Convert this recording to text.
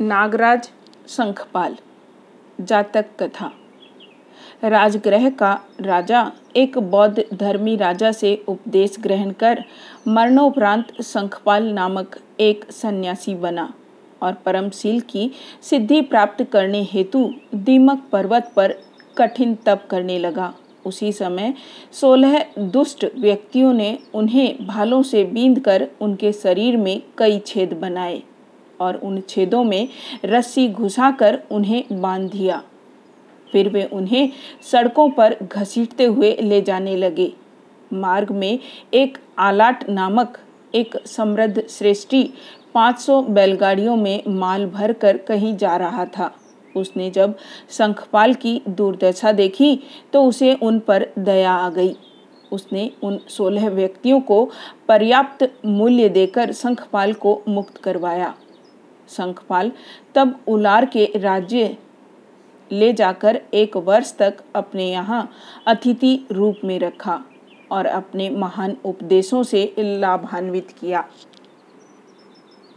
नागराज शंखपाल, जातक कथा। राजगृह का राजा एक बौद्ध धर्मी राजा से उपदेश ग्रहण कर मरणोपरांत शंखपाल नामक एक सन्यासी बना और परमशील की सिद्धि प्राप्त करने हेतु दीमक पर्वत पर कठिन तप करने लगा। उसी समय सोलह दुष्ट व्यक्तियों ने उन्हें भालों से बींद कर उनके शरीर में कई छेद बनाए। और उन छेदों में रस्सी घुसाकर उन्हें बाँध दिया। फिर वे उन्हें सड़कों पर घसीटते हुए ले जाने लगे। मार्ग में एक आलाट नामक एक समृद्ध श्रेष्ठी 500 बैलगाड़ियों में माल भरकर कहीं जा रहा था। उसने जब शंखपाल की दुर्दशा देखी तो उसे उन पर दया आ गई। उसने उन सोलह व्यक्तियों को पर्याप्त मूल्य देकर शंखपाल को मुक्त करवाया। शंखपाल तब उलार के राज्य ले जाकर एक वर्ष तक अपने यहाँ अतिथि रूप में रखा और अपने महान उपदेशों से लाभान्वित किया।